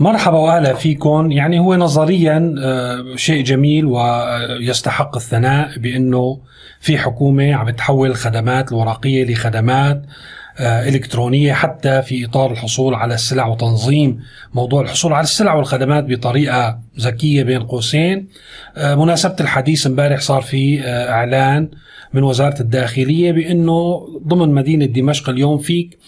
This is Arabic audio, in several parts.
مرحبا وأهلا فيكم. يعني هو نظريا آه، شيء جميل ويستحق الثناء بأنه في حكومة عم تحول الخدمات الورقية لخدمات آه، إلكترونية حتى في إطار الحصول على السلع وتنظيم موضوع الحصول على السلع والخدمات بطريقة ذكية بين قوسين. آه، مناسبة الحديث امبارح صار في إعلان من وزارة الداخلية بأنه ضمن مدينة دمشق اليوم فيك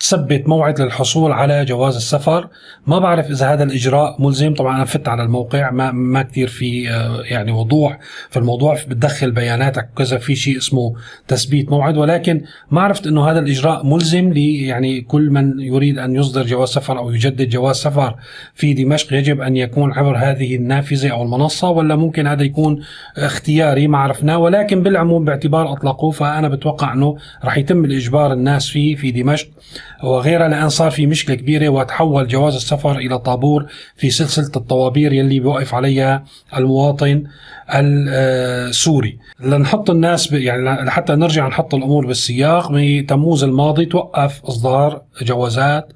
تثبت موعد للحصول على جواز السفر. ما بعرف إذا هذا الإجراء ملزم. طبعا أنا فت على الموقع ما ما كثير في آه، يعني وضوح في الموضوع. بتدخل بياناتك وكذا في شيء اسمه تثبيت موعد. ولكن ما عرفت إنه هذا الإجراء ملزم لي. يعني كل من يريد أن يصدر جواز سفر أو يجدد جواز سفر في دمشق يجب أن يكون عبر هذه النافذة أو المنصة. ولا ممكن هذا يكون اختياري ما عرفنا ولكن بالعموم باعتبار أطلقوه فأنا بتوقع إنه راح يتم الإجبار الناس فيه في دمشق. وغيرها لأن صار في مشكلة كبيرة وتحول جواز السفر إلى طابور في سلسلة الطوابير يلي بيوقف عليها المواطن السوري. لنحط الناس يعني لحتى نرجع نحط الأمور بالسياق بتموز الماضي توقف إصدار جوازات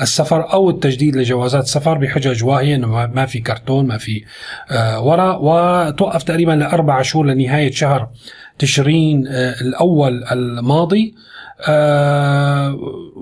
السفر أو التجديد لجوازات السفر بحجج واهية إنه ما في كرتون ما في آه، ورق وتوقف تقريبا لأربع شهور لنهاية شهر تشرين آه، الأول الماضي. آه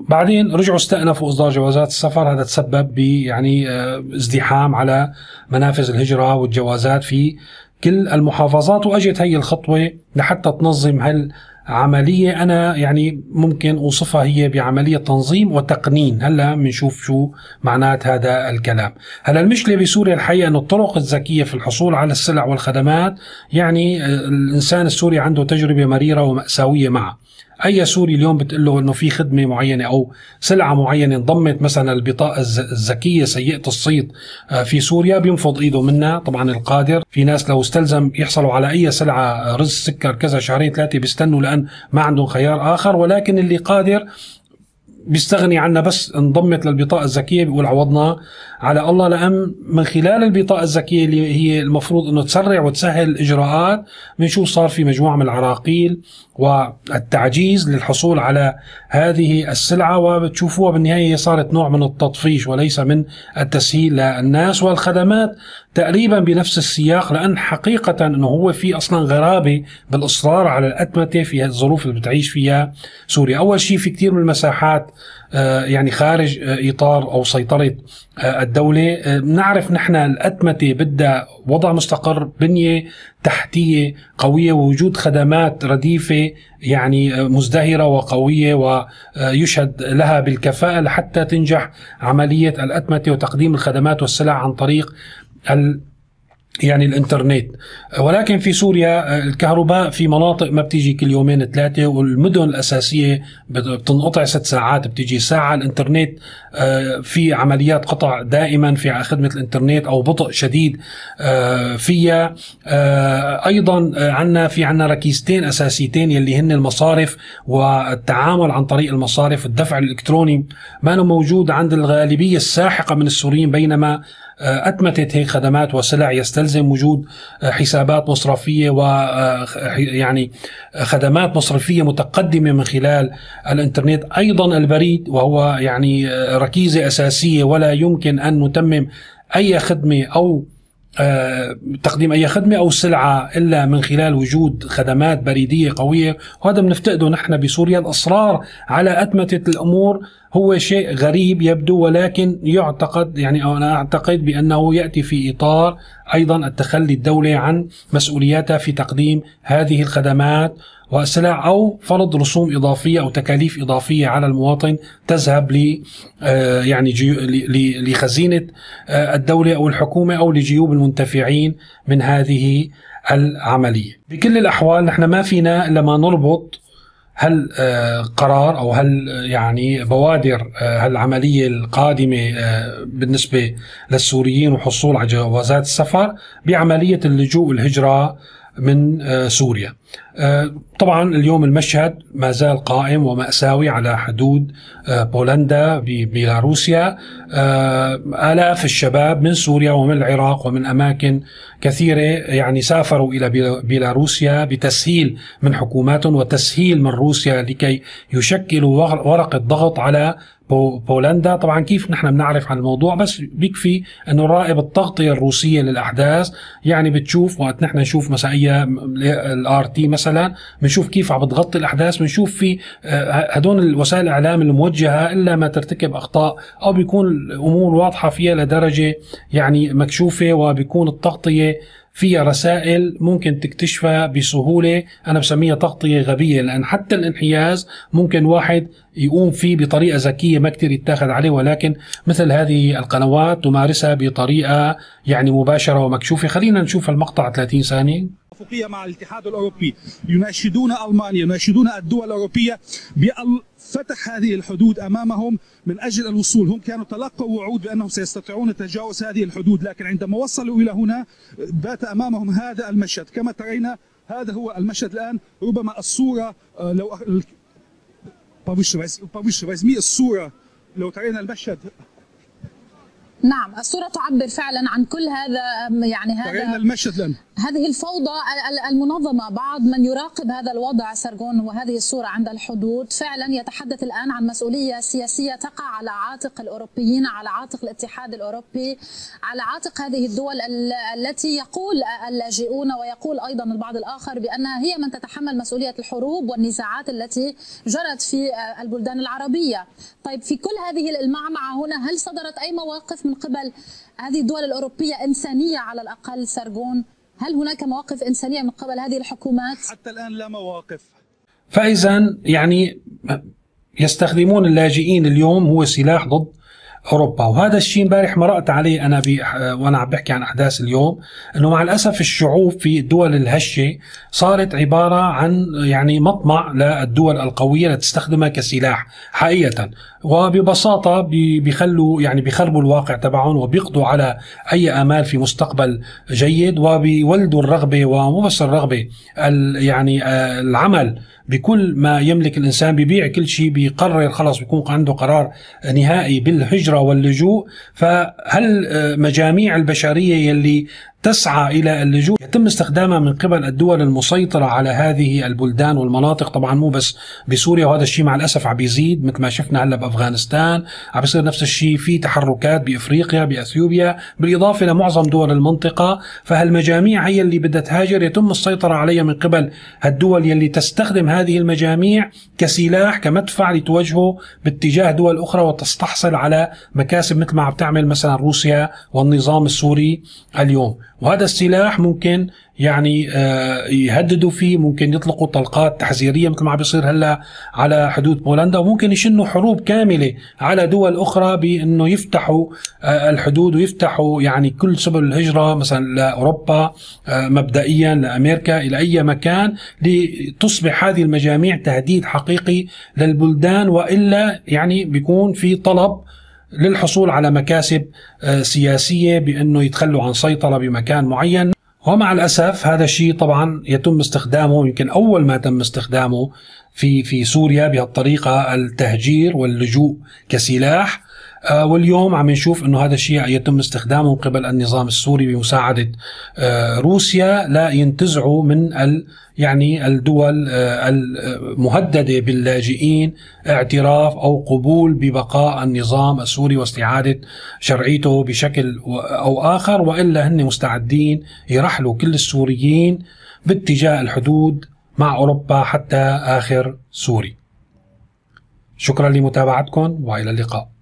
بعدين رجعوا استأنفوا إصدار جوازات السفر. هذا تسبب ب يعني آه ازدحام على منافذ الهجرة والجوازات في كل المحافظات. وأجت هي الخطوة لحتى تنظم هال عملية أنا يعني ممكن أوصفها هي بعملية تنظيم وتقنين. هلأ بنشوف شو معنات هذا الكلام. هلأ المشكلة بسوريا الحقيقة أن الطرق الذكية في الحصول على السلع والخدمات يعني آه، الإنسان السوري عنده تجربة مريرة ومأساوية معه. أي سوري اليوم بتقول له إنه في خدمة معينة أو سلعة معينة انضمت مثلا البطاقه الذكية سيئة الصيت آه، في سوريا بينفض إيده منها. طبعا القادر في ناس لو استلزم يحصلوا على أي سلعة رز سكر كذا شهرين ثلاثة بيستنوا لأن ما عندهم خيار آخر. ولكن اللي قادر بيستغني عنها بس انضمت للبطاقة الذكية بيقول عوضنا على الله. لأن من خلال البطاقة الذكية اللي هي المفروض أنه تسرع وتسهل الإجراءات بنشوف صار في مجموعة من العراقيل والتعجيز للحصول على هذه السلعة وبتشوفوها بالنهاية صارت نوع من التطفيش وليس من التسهيل للناس. والخدمات تقريبا بنفس السياق لأن حقيقة أنه هو في أصلا غرابة بالإصرار على الأتمتة في الظروف اللي بتعيش فيها سوريا. أول شيء في كثير من المساحات آه، يعني خارج آه، إطار أو سيطرة آه، الدولة. نعرف نحن الأتمتة بدها وضع مستقر بنية تحتية قوية ووجود خدمات رديفة يعني مزدهرة وقوية ويشهد لها بالكفاءة لحتى تنجح عملية الأتمتة وتقديم الخدمات والسلع عن طريق يعني الإنترنت. ولكن في سوريا الكهرباء في مناطق ما بتيجي كل يومين ثلاثة والمدن الأساسية بتنقطع ست ساعات بتيجي ساعة. الإنترنت آه، في عمليات قطع دائما في خدمة الإنترنت أو بطء شديد آه، فيها. آه، أيضا عندنا في عندنا ركيزتين أساسيتين يلي هن المصارف والتعامل عن طريق المصارف الدفع الإلكتروني. ما موجود عند الغالبية الساحقة من السوريين بينما أتمتت هيك خدمات وسلع يستلزم وجود حسابات مصرفية و يعني خدمات مصرفية متقدمة من خلال الإنترنت. أيضا البريد وهو يعني ركيزة أساسية ولا يمكن أن نتمم أي خدمة أو آه، تقديم أي خدمة أو سلعة إلا من خلال وجود خدمات بريدية قوية. وهذا بنفتقده نحن بسوريا. الاصرار على أتمتة الأمور هو شيء غريب يبدو ولكن يعتقد يعني أو أنا أعتقد بأنه يأتي في إطار أيضا التخلي الدولي عن مسؤولياتها في تقديم هذه الخدمات والسلع أو فرض رسوم إضافية أو تكاليف إضافية على المواطن تذهب ل آه، يعني لخزينة آه، الدولة أو الحكومة أو لجيوب المنتفعين من هذه العملية. بكل الأحوال نحن ما فينا إلا ما نربط هل آه، قرار أو هل يعني بوادر هالعملية القادمة بالنسبة للسوريين وحصول على جوازات السفر بعملية اللجوء والهجرة من سوريا. آه، طبعا اليوم المشهد ما زال قائم ومأساوي على حدود آه، بولندا ببيلاروسيا آه، آلاف الشباب من سوريا ومن العراق ومن أماكن كثيرة يعني سافروا إلى بيلاروسيا بتسهيل من حكوماتهم وتسهيل من روسيا لكي يشكلوا ورقة ضغط على بولندا. طبعا كيف نحن بنعرف عن الموضوع؟ بس بيكفي إنه نراقب التغطية الروسية للأحداث. يعني بتشوف وقت نحن نشوف اي الآر تي مثلا بنشوف كيف عم بتغطي الأحداث بنشوف في آه، هدول الوسائل الإعلام الموجهة إلا ما ترتكب أخطاء أو بيكون الأمور واضحة فيها لدرجة يعني مكشوفة وبيكون التغطية فيها رسائل ممكن تكتشفها بسهولة. أنا بسميها تغطية غبية لأن حتى الانحياز ممكن واحد يقوم فيه بطريقة ذكية ما كثير يتاخذ عليه. ولكن مثل هذه القنوات تمارسها بطريقة يعني مباشرة ومكشوفة. خلينا نشوف المقطع 30 ثانية. اتفاقيه مع الاتحاد الأوروبي. يناشدون ألمانيا يناشدون الدول الأوروبية بفتح هذه الحدود أمامهم من أجل الوصول. هم كانوا تلقوا وعود بأنهم سيستطيعون تجاوز هذه الحدود لكن عندما وصلوا إلى هنا بات أمامهم هذا المشهد. كما ترين هذا هو المشهد الآن. ربما الصورة آه، لو الصورة لو ترين المشهد. نعم الصورة تعبر فعلا عن كل هذا يعني هذا المشهد لن. هذه الفوضى المنظمة بعض من يراقب هذا الوضع سرغون وهذه الصورة عند الحدود فعلا يتحدث الآن عن مسؤولية سياسية تقع على عاتق الأوروبيين على عاتق الاتحاد الأوروبي على عاتق هذه الدول التي يقول اللاجئون ويقول أيضا البعض الآخر بأنها هي من تتحمل مسؤولية الحروب والنزاعات التي جرت في البلدان العربية. طيب في كل هذه المعمعة هنا هل صدرت أي مواقف من قبل هذه الدول الأوروبية إنسانية على الأقل سرغون هل هناك مواقف إنسانية من قبل هذه الحكومات؟ حتى الآن لا مواقف فإذا يعني يستخدمون اللاجئين اليوم هو سلاح ضد أوروبا. وهذا الشيء امبارح مرقت عليه أنا وأنا عم بحكي عن أحداث اليوم إنه مع الأسف الشعوب في الدول الهشة صارت عبارة عن يعني مطمع للدول القوية لتستخدمها كسلاح حقيقة. وببساطة بيخلوا يعني بيخربوا الواقع تبعهم وبيقضوا على أي آمال في مستقبل جيد وبيولدوا الرغبة ومو بس الرغبة يعني آه، العمل بكل ما يملك الإنسان بيبيع كل شيء بيقرر خلاص بيكون عنده قرار نهائي بالهجرة واللجوء. فهل آه، مجاميع البشرية يلي تسعى إلى اللجوء. يتم استخدامها من قبل الدول المسيطرة على هذه البلدان والمناطق. طبعا مو بس بسوريا وهذا الشيء مع الأسف عم بيزيد مثل ما شفنا هلأ بأفغانستان. عم بيصير نفس الشيء في تحركات بإفريقيا بأثيوبيا بالإضافة لمعظم دول المنطقة. فهالمجاميع هي اللي بدها تهاجر. يتم السيطرة عليها من قبل الدول يلي تستخدم هذه المجاميع كسلاح كمدفع لتوجهه باتجاه دول أخرى وتستحصل على مكاسب مثل ما عم تعمل مثلا روسيا والنظام السوري اليوم. وهذا السلاح ممكن يعني آه، يهددوا فيه ممكن يطلقوا طلقات تحذيرية مثل ما بيصير هلأ على حدود بولندا وممكن يشنوا حروب كاملة على دول أخرى بأنه يفتحوا آه، الحدود ويفتحوا يعني كل سبل الهجرة مثلا لأوروبا آه، مبدئيا لأمريكا إلى أي مكان لتصبح هذه المجاميع تهديد حقيقي للبلدان وإلا يعني بيكون في طلب للحصول على مكاسب آه، سياسية بأنه يتخلوا عن سيطرة بمكان معين. ومع الأسف هذا الشيء طبعا يتم استخدامه يمكن أول ما تم استخدامه في في سوريا بهالطريقة التهجير واللجوء كسلاح. واليوم عم نشوف إنه هذا الشيء يتم استخدامه من قبل النظام السوري بمساعدة آه، روسيا لا ينتزعوا من ال يعني الدول آه، المهددة باللاجئين اعتراف أو قبول ببقاء النظام السوري واستعادة شرعيته بشكل أو آخر وإلا هن مستعدين يرحلوا كل السوريين باتجاه الحدود مع أوروبا حتى آخر سوري. شكرا لمتابعتكم وإلى اللقاء.